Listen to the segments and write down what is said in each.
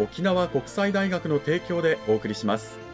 沖縄国際大学の提供でお送りします。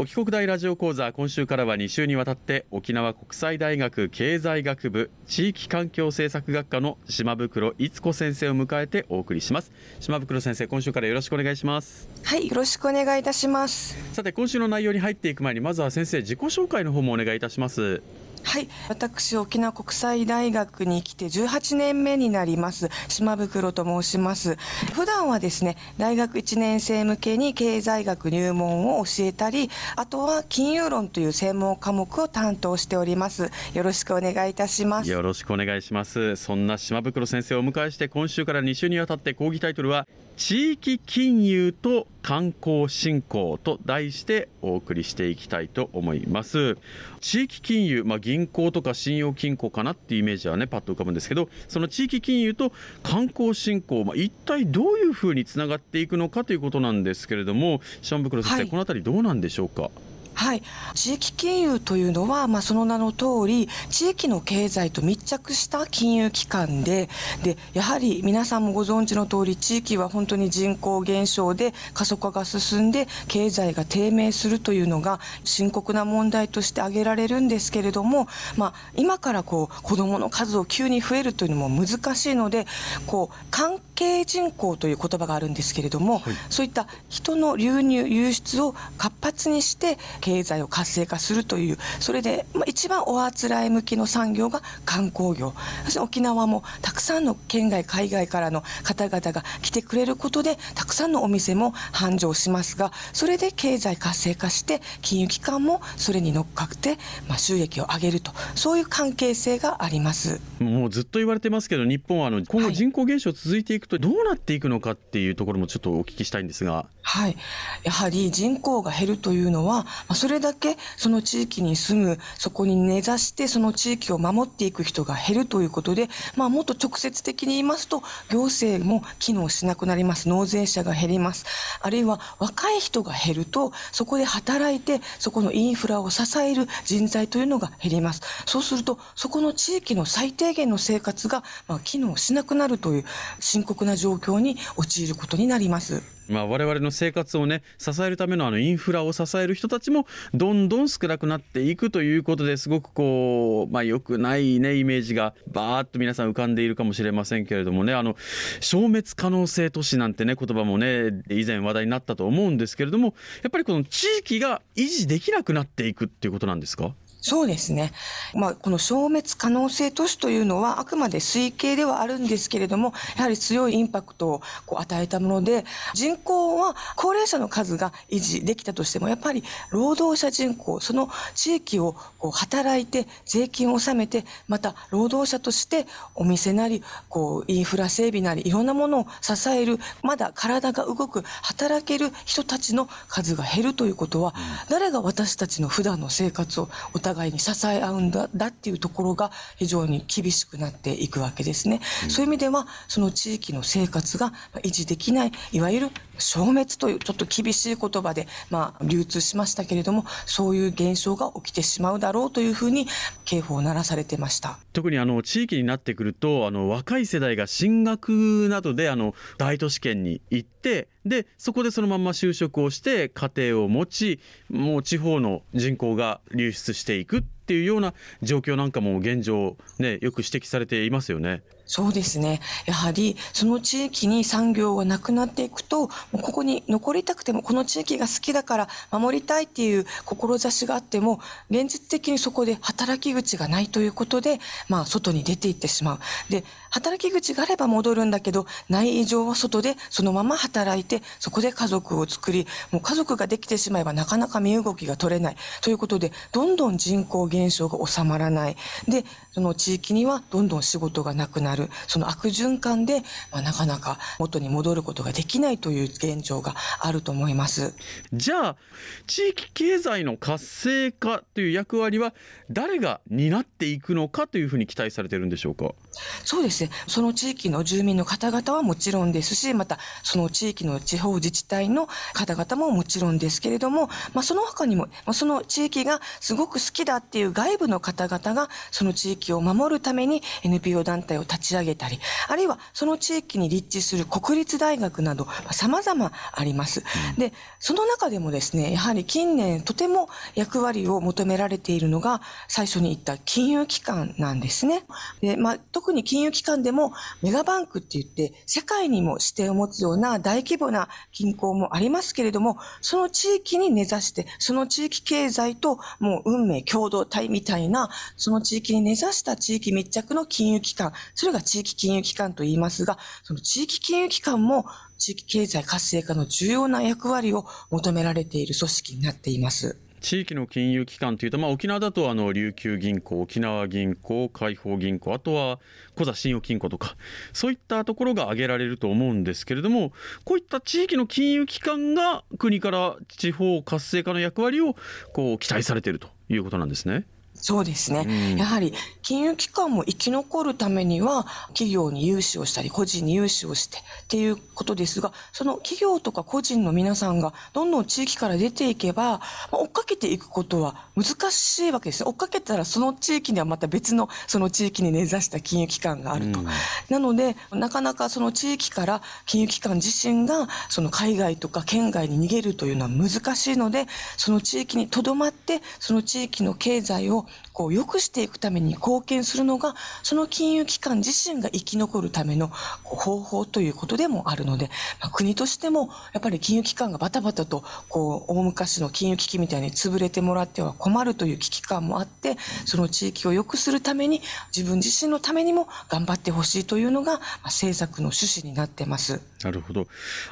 沖国大ラジオ講座今週からは2週にわたって沖縄国際大学経済学部地域環境政策学科の島袋逸子先生を迎えてお送りします。島袋先生今週からよろしくお願いします。はいよろしくお願いいたします。さて今週の内容に入っていく前にまずは先生自己紹介の方もお願いいたしますはい。私沖縄国際大学に来て18年目になります。島袋と申します。普段はですね大学1年生向けに経済学入門を教えたりあとは金融論という専門科目を担当しております。よろしくお願いいたします。よろしくお願いします。そんな島袋先生をお迎えして今週から2週にわたって講義タイトルは地域金融と観光振興と題してお送りしていきたいと思います。地域金融、まあ、銀行とか信用金庫かなっていうイメージはねパッと浮かぶんですけどその地域金融と観光振興、まあ、一体どういうふうにつながっていくのかということなんですけれども島袋先生、はい、この辺りどうなんでしょうか？はい、地域金融というのは、まあ、その名の通り地域の経済と密着した金融機関ででやはり皆さんもご存知の通り地域は本当に人口減少で過疎化が進んで経済が低迷するというのが深刻な問題として挙げられるんですけれども、まあ、今からこう子どもの数を急に増えるというのも難しいのでこう関係人口という言葉があるんですけれども、はい、そういった人の流入流出を活発にして経済を活性化するというそれで、まあ、一番おあつらえ向きの産業が観光業。沖縄もたくさんの県外海外からの方々が来てくれることでたくさんのお店も繁盛しますがそれで経済活性化して金融機関もそれに乗っかって、まあ、収益を上げると。そういう関係性があります。もうずっと言われてますけど日本はあの今後人口減少続いていくとどうなっていくのかっていうところもちょっとお聞きしたいんですが。はい、やはり人口が減るというのは、まあ、それだけその地域に住むそこに根ざしてその地域を守っていく人が減るということで、まあ、もっと直接的に言いますと行政も機能しなくなります。納税者が減ります。あるいは若い人が減るとそこで働いてそこのインフラを支える人材というのが減ります。そうするとそこの地域の最低限の生活がまあ機能しなくなるという深刻な状況に陥ることになります。まあ、我々の生活をね支えるためのあのインフラを支える人たちもどんどん少なくなっていくということですごくこう、まあ、良くないねイメージがバーッと皆さん浮かんでいるかもしれませんけれどもねあの消滅可能性都市なんてね言葉もね以前話題になったと思うんですけれどもやっぱりこの地域が維持できなくなっていくっていうことなんですか？そうですね。まあ、この消滅可能性都市というのはあくまで推計ではあるんですけれども、やはり強いインパクトをこう与えたもので、人口は高齢者の数が維持できたとしても、やっぱり労働者人口、その地域をこう働いて税金を納めて、また労働者としてお店なり、こうインフラ整備なり、いろんなものを支える、まだ体が動く、働ける人たちの数が減るということは、誰が私たちの普段の生活をお互いに支え合うんだだっていうところが非常に厳しくなっていくわけですね。うん、そういう意味ではその地域の生活が維持できないいわゆる消滅というちょっと厳しい言葉で、まあ、流通しましたけれどもそういう現象が起きてしまうだろうというふうに警報を鳴らされてました特にあの地域になってくるとあの若い世代が進学などであの大都市圏に行ってでそこでそのまま就職をして家庭を持ちもう地方の人口が流出していくっていうような状況なんかも現状ねよく指摘されていますよね。そうですね。やはり、その地域に産業がなくなっていくと、ここに残りたくても、この地域が好きだから守りたいっていう志があっても、現実的にそこで働き口がないということで、まあ、外に出ていってしまう。で、働き口があれば戻るんだけど、ない以上は外でそのまま働いて、そこで家族を作り、もう家族ができてしまえばなかなか身動きが取れない。ということで、どんどん人口減少が収まらない。で、その地域にはどんどん仕事がなくなる。るその悪循環で、まあ、なかなか元に戻ることができないという現状があると思います。じゃあ地域経済の活性化という役割は誰が担っていくのかというふうに期待されているんでしょうか？そうですね。その地域の住民の方々はもちろんですしまたその地域の地方自治体の方々ももちろんですけれども、まあ、その他にも、まあ、その地域がすごく好きだっていう外部の方々がその地域を守るために NPO 団体を立ち上げたり、あるいはその地域に立地する国立大学など様々あります。で、その中でもですね、やはり近年とても役割を求められているのが最初に言った金融機関なんですね。で、まあ、特に金融機関でもメガバンクって言って世界にも視点を持つような大規模な銀行もありますけれども、その地域に根ざして、その地域経済ともう運命共同体みたいな、その地域に根ざした地域密着の金融機関、それが地域金融機関と言いますが、その地域金融機関も地域経済活性化の重要な役割を求められている組織になっています。地域の金融機関というと、まあ、沖縄だとあの琉球銀行、沖縄銀行、海邦銀行、あとは小座信用金庫とか、そういったところが挙げられると思うんですけれども、こういった地域の金融機関が国から地方活性化の役割をこう期待されているということなんですね。そうですね、うん、やはり金融機関も生き残るためには企業に融資をしたり個人に融資をしてっていうことですがその企業とか個人の皆さんがどんどん地域から出ていけば、追っかけていくことは難しいわけです。追っかけたらその地域にはまた別のその地域に根ざした金融機関があると、うん、なのでなかなかその地域から金融機関自身がその海外とか県外に逃げるというのは難しいのでその地域にとどまってその地域の経済をこう良くしていくために貢献するのがその金融機関自身が生き残るための方法ということでもあるので、まあ、国としてもやっぱり金融機関がバタバタとこう大昔の金融危機みたいに潰れてもらっては困るという危機感もあってその地域を良くするために自分自身のためにも頑張ってほしいというのが、ま、政策の趣旨になってます。なるほど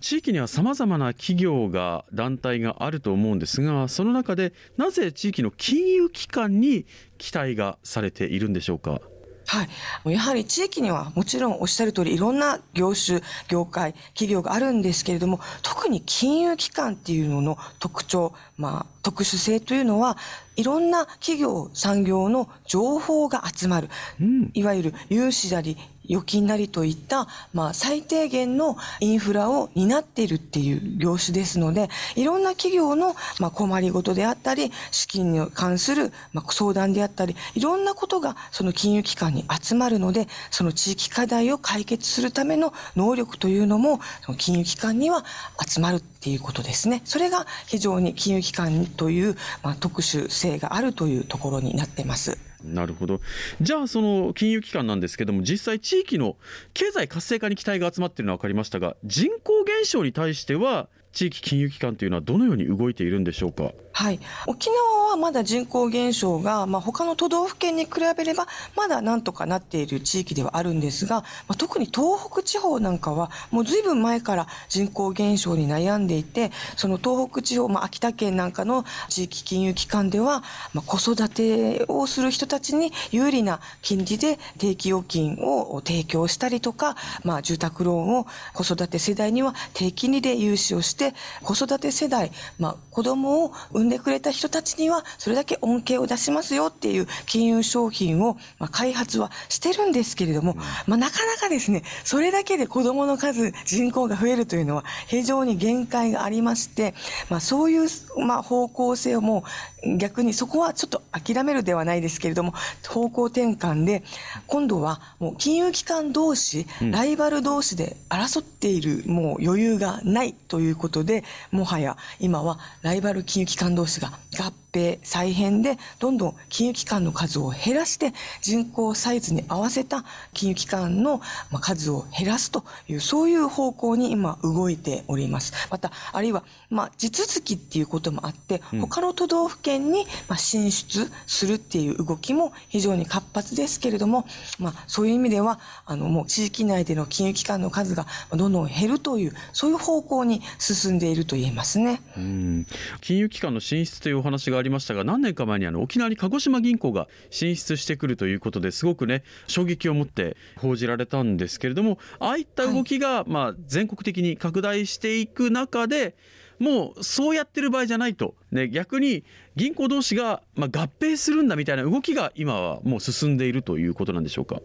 地域にはさまざまな企業が団体があると思うんですがその中でなぜ地域の金融機関に期待がされているんでしょうか？はい。やはり地域にはもちろんおっしゃる通りいろんな業種、業界、企業があるんですけれども、特に金融機関っていうのの特徴、まあ特殊性というのは、いろんな企業、産業の情報が集まる。うん、いわゆる融資なり預金なりといった、まあ、最低限のインフラを担っているっていう業種ですので、いろんな企業の、まあ、困りごとであったり、資金に関する、まあ、相談であったり、いろんなことがその金融機関に集まるので、その地域課題を解決するための能力というのも、その金融機関には集まるっていうことですね。それが非常に金融機関という、まあ、特殊性があるというところになってます。なるほど。じゃあ、その金融機関なんですけども、実際、地域の経済活性化に期待が集まっているのは分かりましたが、人口減少に対しては、地域金融機関というのはどのように動いているんでしょうか？はい、沖縄はまだ人口減少が、まあ、他の都道府県に比べればまだなんとかなっている地域ではあるんですが、まあ、特に東北地方なんかはもうずいぶん前から人口減少に悩んでいてその東北地方、まあ、秋田県なんかの地域金融機関では、まあ、子育てをする人たちに有利な金利で定期預金を提供したりとか、まあ、住宅ローンを子育て世代には低金利で融資をしてして子育て世代、まあ、子供を産んでくれた人たちにはそれだけ恩恵を出しますよっていう金融商品を、まあ、開発はしてるんですけれども、まあ、なかなかですねそれだけで子供の数人口が増えるというのは非常に限界がありまして、まあ、そういう、まあ、方向性をもう逆にそこはちょっと諦めるではないですけれども方向転換で今度はもう金融機関同士、ライバル同士で争っているもう余裕がないということでもはや今はライバル金融機関同士が合併再編でどんどん金融機関の数を減らして人口サイズに合わせた金融機関の数を減らすというそういう方向に今動いております。またあるいはまあ地続きっていうこともあって他の都道府県にまあ進出するっていう動きも非常に活発ですけれどもまあそういう意味ではあのもう地域内での金融機関の数がどんどん減るというそういう方向に進んでいると言えますね。うん。金融機関の進出というお話がありましたが何年か前にあの沖縄に鹿児島銀行が進出してくるということですごくね衝撃を持って報じられたんですけれどもああいった動きが、まあ、全国的に拡大していく中でもうそうやってる場合じゃないと、ね、逆に銀行同士が、まあ、合併するんだみたいな動きが今はもう進んでいるということなんでしょうか？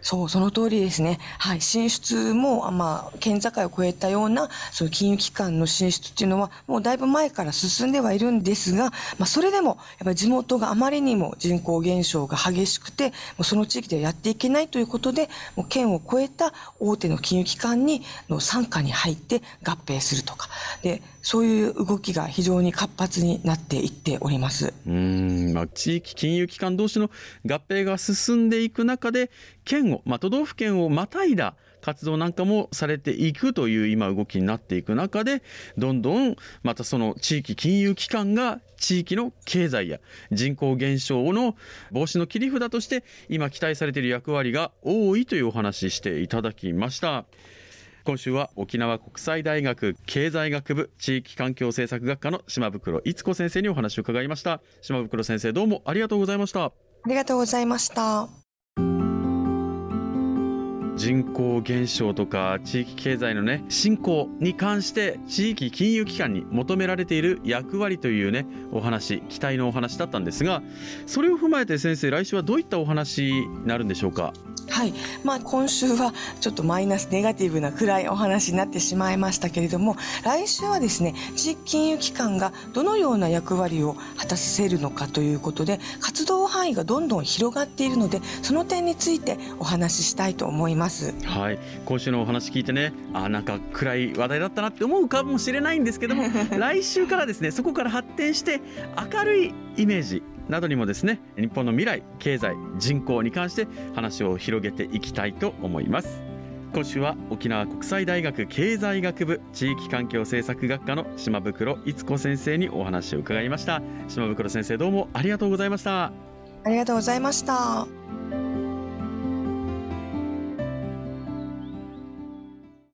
そう、その通りですね。はい。進出も、まあ、県境を越えたような、その金融機関の進出っていうのは、もうだいぶ前から進んではいるんですが、まあ、それでも、やっぱり地元があまりにも人口減少が激しくて、もうその地域ではやっていけないということで、もう県を越えた大手の金融機関に、の傘下に入って合併するとか。で、そういう動きが非常に活発になっていっております。うん、まあ、地域金融機関同士の合併が進んでいく中で、県を、まあ、都道府県をまたいだ活動なんかもされていくという今動きになっていく中でどんどんまたその地域金融機関が地域の経済や人口減少の防止の切り札として今期待されている役割が多いというお話していただきました。今週は沖縄国際大学経済学部地域環境政策学科の島袋逸子先生にお話を伺いました。島袋先生どうもありがとうございました。ありがとうございました。人口減少とか地域経済のね振興に関して地域金融機関に求められている役割というねお話期待のお話だったんですがそれを踏まえて先生来週はどういったお話になるんでしょうか？はい、まあ、今週はちょっとマイナスネガティブな暗いお話になってしまいましたけれども来週はですね地域金融機関がどのような役割を果たせるのかということで活動範囲がどんどん広がっているのでその点についてお話ししたいと思います。はい今週のお話聞いてねあなんか暗い話題だったなって思うかもしれないんですけども 来週からですねそこから発展して明るいイメージなどにもですね日本の未来経済人口に関して話を広げていきたいと思います。今週は沖縄国際大学経済学部地域環境政策学科の島袋逸子先生にお話を伺いました。島袋先生どうもありがとうございました。ありがとうございました。